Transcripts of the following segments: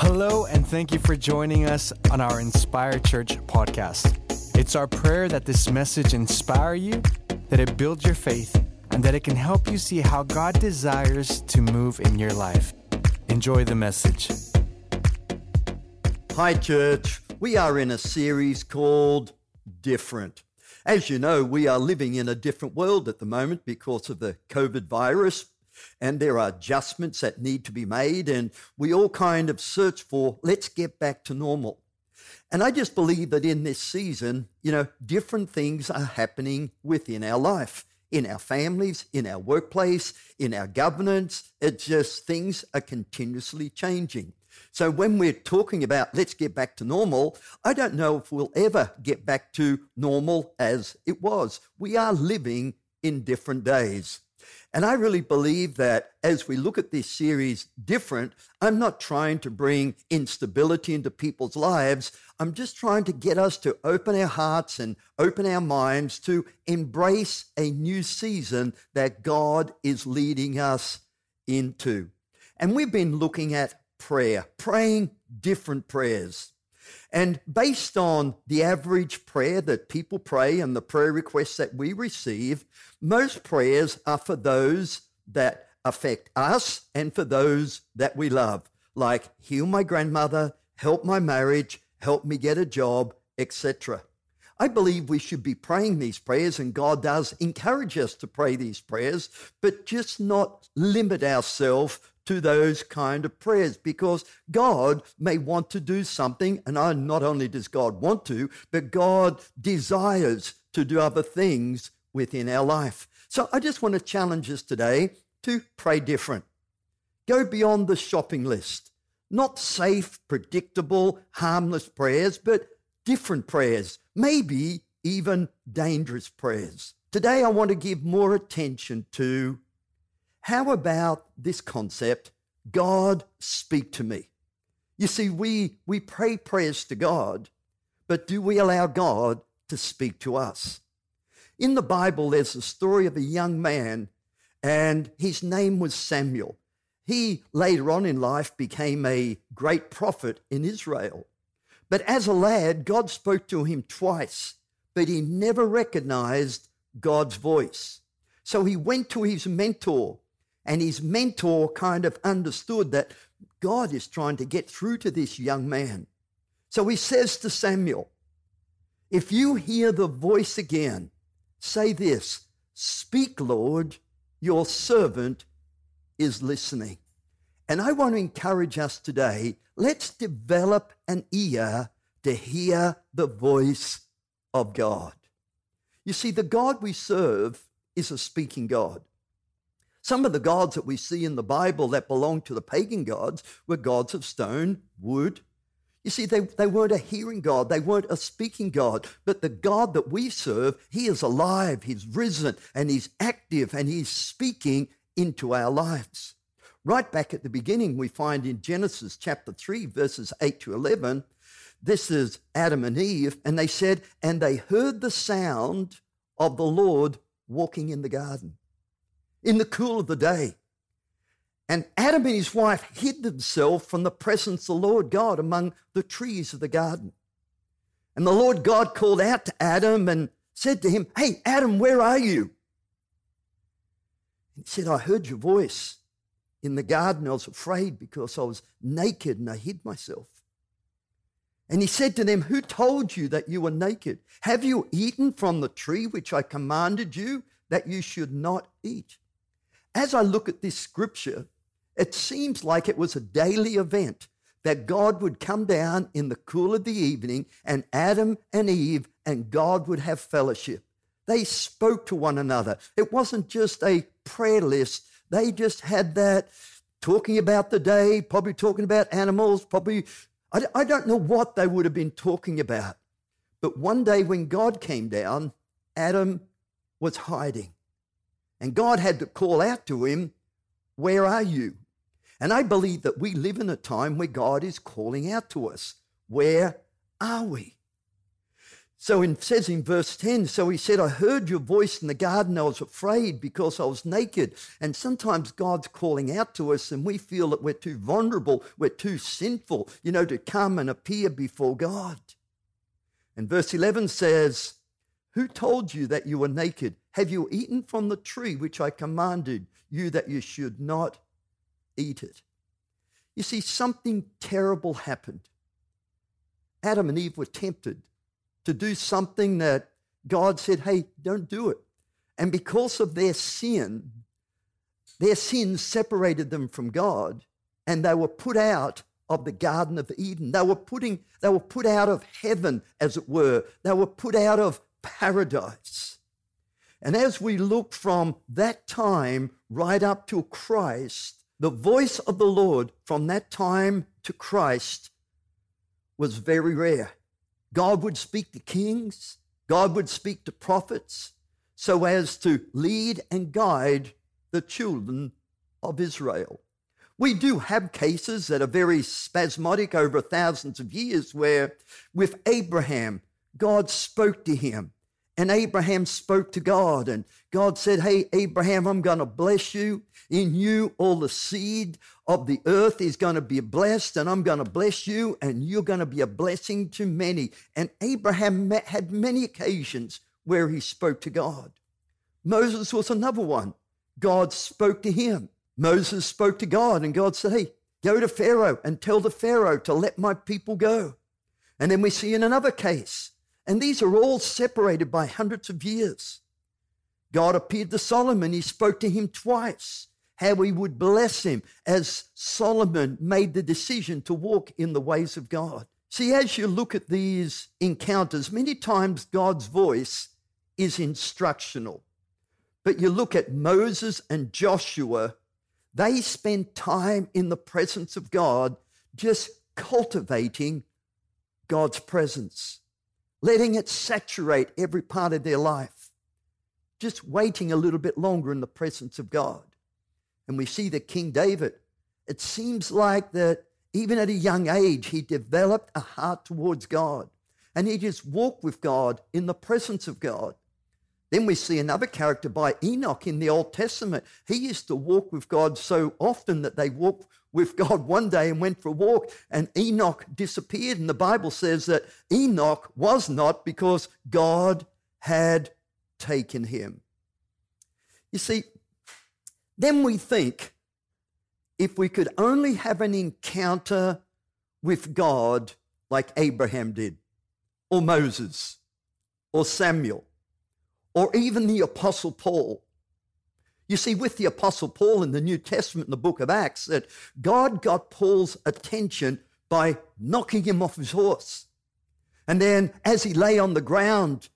Hello, and thank you for joining us on our Inspire Church podcast. It's our prayer that this message inspire you, that it builds your faith, and that it can help you see how God desires to move in your life. Enjoy the message. Hi, church. We are in a series called Different. As you know, we are living in a different world at the moment because of the COVID virus, and there are adjustments that need to be made, and we all kind of search for let's get back to normal. And I just believe that in this season, you know, different things are happening within our life, in our families, in our workplace, in our governance. It's just things are continuously changing. So when we're talking about let's get back to normal, I don't know if we'll ever get back to normal as it was. We are living in different days. And I really believe that as we look at this series different, I'm not trying to bring instability into people's lives. I'm just trying to get us to open our hearts and open our minds to embrace a new season that God is leading us into. And we've been looking at prayer, praying different prayers. And based on the average prayer that people pray and the prayer requests that we receive, most prayers are for those that affect us and for those that we love, like heal my grandmother, help my marriage, help me get a job, etc. I believe we should be praying these prayers, and God does encourage us to pray these prayers, but just not limit ourselves to those kind of prayers because God may want to do something. And not only does God want to, but God desires to do other things within our life. So I just want to challenge us today to pray different. Go beyond the shopping list. Not safe, predictable, harmless prayers, but different prayers, maybe even dangerous prayers. Today, I want to give more attention to how about this concept, God speak to me? You see, we, we pray prayers to God, but do we allow God to speak to us? In the Bible, there's a story of a young man, and his name was Samuel. He later on in life became a great prophet in Israel. But as a lad, God spoke to him twice, but he never recognized God's voice. So he went to his mentor and his mentor kind of understood that God is trying to get through to this young man. So he says to Samuel, If you hear the voice again, say this Speak, Lord, your servant is listening. And I want to encourage us today let's develop an ear to hear the voice of God. You see, the God we serve is a speaking God. Some of the gods that we see in the Bible that belong to the pagan gods were gods of stone, wood. You see, they, they weren't a hearing God, they weren't a speaking God, but the God that we serve, He is alive, He's risen, and He's active, and He's speaking into our lives. Right back at the beginning, we find in Genesis chapter 3, verses 8 to 11, this is Adam and Eve, and they said, and they heard the sound of the Lord walking in the garden in the cool of the day. And Adam and his wife hid themselves from the presence of the Lord God among the trees of the garden. And the Lord God called out to Adam and said to him, Hey, Adam, where are you? And he said, I heard your voice in the garden. I was afraid because I was naked and I hid myself. And he said to them, Who told you that you were naked? Have you eaten from the tree which I commanded you that you should not eat? As I look at this scripture, it seems like it was a daily event that God would come down in the cool of the evening and Adam and Eve and God would have fellowship. They spoke to one another. It wasn't just a prayer list. They just had that talking about the day, probably talking about animals, probably, I, I don't know what they would have been talking about. But one day when God came down, Adam was hiding. And God had to call out to him, Where are you? And I believe that we live in a time where God is calling out to us, Where are we? So it says in verse 10, so he said, I heard your voice in the garden. I was afraid because I was naked. And sometimes God's calling out to us and we feel that we're too vulnerable, we're too sinful, you know, to come and appear before God. And verse 11 says, Who told you that you were naked? Have you eaten from the tree which I commanded you that you should not eat it? You see, something terrible happened. Adam and Eve were tempted to do something that God said, hey, don't do it. And because of their sin, their sin separated them from God, and they were put out of the Garden of Eden. They were putting, they were put out of heaven, as it were. They were put out of paradise. And as we look from that time right up to Christ, the voice of the Lord from that time to Christ was very rare. God would speak to kings, God would speak to prophets, so as to lead and guide the children of Israel. We do have cases that are very spasmodic over thousands of years where, with Abraham, God spoke to him and Abraham spoke to God, and God said, Hey, Abraham, I'm going to bless you. In you, all the seed of the earth is going to be blessed, and I'm going to bless you, and you're going to be a blessing to many. And Abraham had many occasions where he spoke to God. Moses was another one. God spoke to him. Moses spoke to God, and God said, Hey, go to Pharaoh and tell the Pharaoh to let my people go. And then we see in another case, and these are all separated by hundreds of years. God appeared to Solomon. He spoke to him twice, how he would bless him as Solomon made the decision to walk in the ways of God. See, as you look at these encounters, many times God's voice is instructional. But you look at Moses and Joshua, they spend time in the presence of God, just cultivating God's presence letting it saturate every part of their life, just waiting a little bit longer in the presence of God. And we see that King David, it seems like that even at a young age, he developed a heart towards God and he just walked with God in the presence of God. Then we see another character by Enoch in the Old Testament. He used to walk with God so often that they walked with God one day and went for a walk, and Enoch disappeared. And the Bible says that Enoch was not because God had taken him. You see, then we think if we could only have an encounter with God like Abraham did, or Moses, or Samuel, or even the Apostle Paul, you see, with the Apostle Paul in the New Testament, in the book of Acts, that God got Paul's attention by knocking him off his horse. And then as he lay on the ground,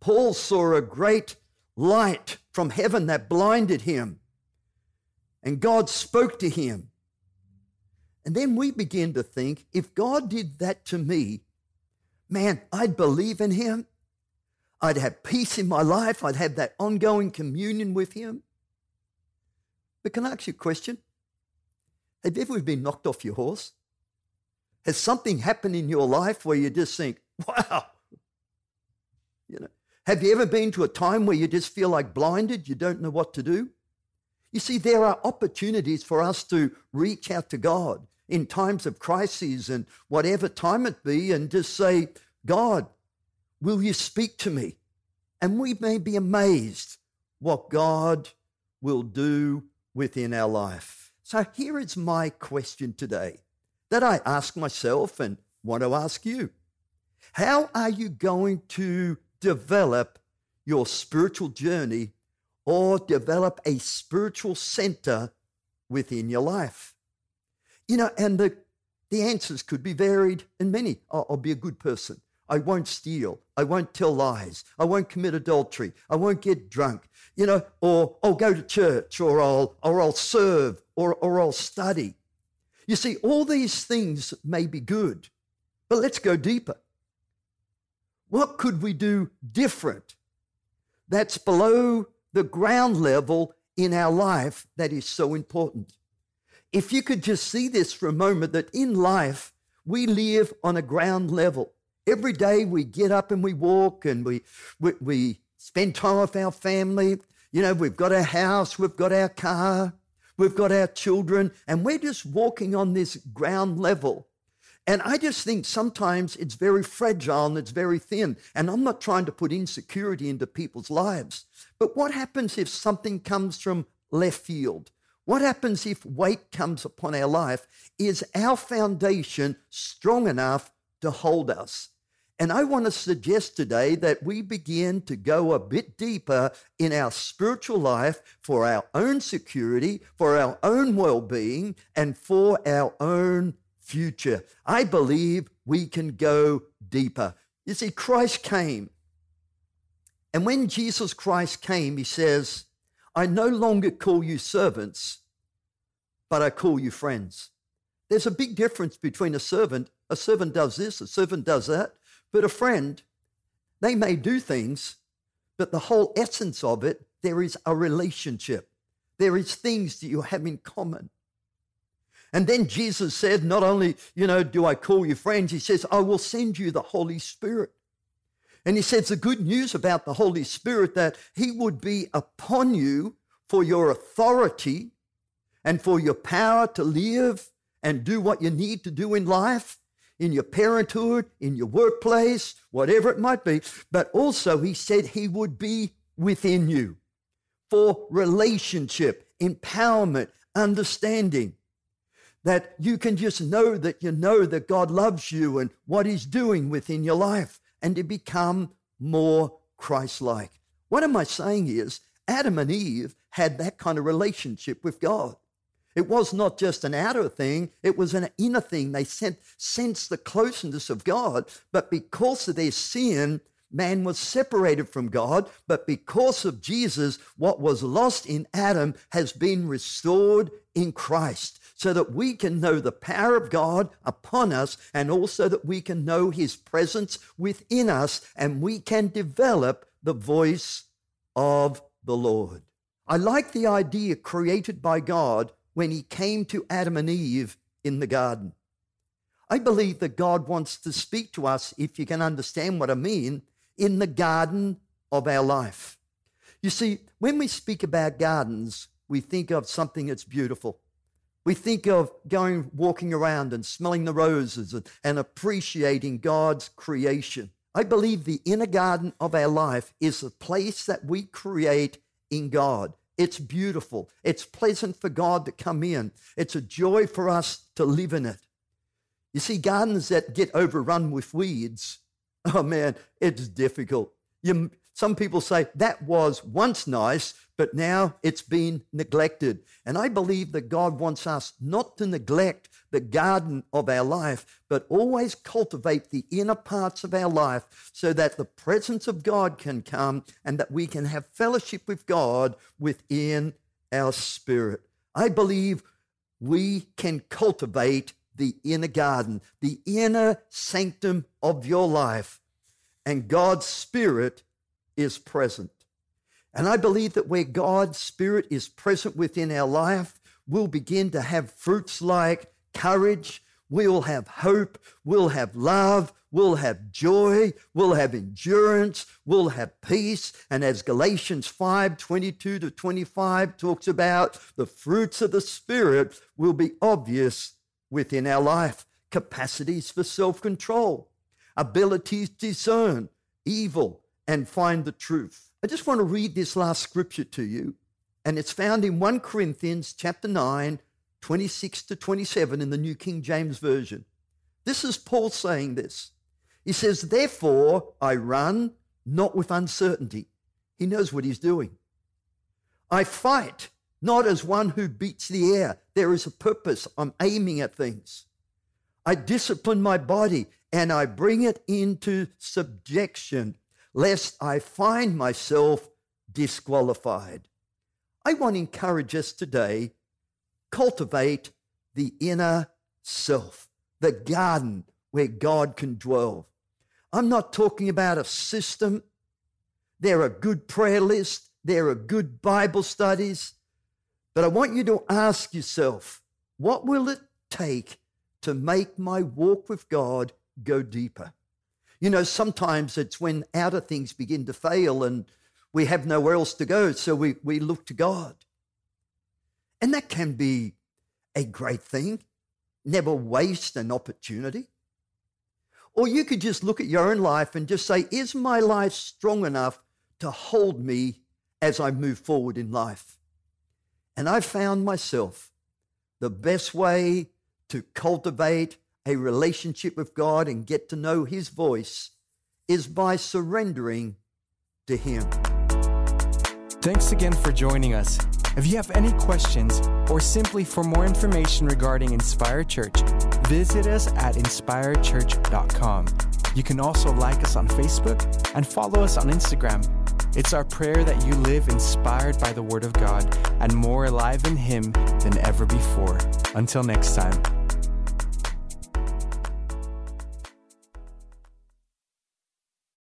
Paul saw a great light from heaven that blinded him. And God spoke to him. And then we begin to think if God did that to me, man, I'd believe in him. I'd have peace in my life. I'd have that ongoing communion with him. But can I ask you a question? Have you ever been knocked off your horse? Has something happened in your life where you just think, wow? You know, have you ever been to a time where you just feel like blinded, you don't know what to do? You see, there are opportunities for us to reach out to God in times of crises and whatever time it be and just say, God, will you speak to me? And we may be amazed what God will do within our life. So here is my question today that I ask myself and want to ask you. How are you going to develop your spiritual journey or develop a spiritual center within your life? You know, and the, the answers could be varied and many. I'll, I'll be a good person. I won't steal. I won't tell lies. I won't commit adultery. I won't get drunk. You know, or I'll go to church or I'll or I'll serve or or I'll study. You see, all these things may be good, but let's go deeper. What could we do different that's below the ground level in our life that is so important? If you could just see this for a moment, that in life we live on a ground level. Every day we get up and we walk and we, we, we spend time with our family. You know, we've got our house, we've got our car, we've got our children, and we're just walking on this ground level. And I just think sometimes it's very fragile and it's very thin. And I'm not trying to put insecurity into people's lives. But what happens if something comes from left field? What happens if weight comes upon our life? Is our foundation strong enough to hold us? And I want to suggest today that we begin to go a bit deeper in our spiritual life for our own security, for our own well being, and for our own future. I believe we can go deeper. You see, Christ came. And when Jesus Christ came, he says, I no longer call you servants, but I call you friends. There's a big difference between a servant. A servant does this, a servant does that. But a friend, they may do things, but the whole essence of it, there is a relationship. There is things that you have in common. And then Jesus said, Not only, you know, do I call you friends, he says, I will send you the Holy Spirit. And he says the good news about the Holy Spirit that he would be upon you for your authority and for your power to live and do what you need to do in life, in your parenthood, in your workplace, whatever it might be. But also, he said he would be within you for relationship, empowerment, understanding that you can just know that you know that God loves you and what He's doing within your life and to become more Christ like. What am I saying is, Adam and Eve had that kind of relationship with God. It was not just an outer thing, it was an inner thing. They sensed the closeness of God, but because of their sin, man was separated from God. But because of Jesus, what was lost in Adam has been restored in Christ so that we can know the power of God upon us and also that we can know his presence within us and we can develop the voice of the Lord. I like the idea created by God when he came to Adam and Eve in the garden. I believe that God wants to speak to us, if you can understand what I mean, in the garden of our life. You see, when we speak about gardens, we think of something that's beautiful. We think of going walking around and smelling the roses and, and appreciating God's creation. I believe the inner garden of our life is the place that we create in God. It's beautiful. It's pleasant for God to come in. It's a joy for us to live in it. You see, gardens that get overrun with weeds, oh man, it's difficult. You, some people say that was once nice, but now it's been neglected. And I believe that God wants us not to neglect the garden of our life, but always cultivate the inner parts of our life so that the presence of God can come and that we can have fellowship with God within our spirit. I believe we can cultivate the inner garden, the inner sanctum of your life, and God's Spirit is present. And I believe that where God's Spirit is present within our life, we'll begin to have fruits like courage, we'll have hope, we'll have love, we'll have joy, we'll have endurance, we'll have peace. And as Galatians 5 22 to 25 talks about, the fruits of the Spirit will be obvious within our life. Capacities for self control, abilities to discern evil and find the truth. I just want to read this last scripture to you, and it's found in 1 Corinthians chapter 9, 26 to 27 in the New King James Version. This is Paul saying this. He says, Therefore I run not with uncertainty. He knows what he's doing. I fight not as one who beats the air. There is a purpose. I'm aiming at things. I discipline my body and I bring it into subjection lest I find myself disqualified. I want to encourage us today cultivate the inner self, the garden where God can dwell. I'm not talking about a system. There are good prayer lists, there are good Bible studies, but I want you to ask yourself what will it take to make my walk with God go deeper? You know, sometimes it's when outer things begin to fail and we have nowhere else to go, so we, we look to God. And that can be a great thing. Never waste an opportunity. Or you could just look at your own life and just say, is my life strong enough to hold me as I move forward in life? And I found myself the best way to cultivate a relationship with God and get to know His voice is by surrendering to Him. Thanks again for joining us. If you have any questions or simply for more information regarding Inspire Church, visit us at inspirechurch.com. You can also like us on Facebook and follow us on Instagram. It's our prayer that you live inspired by the Word of God and more alive in Him than ever before. Until next time.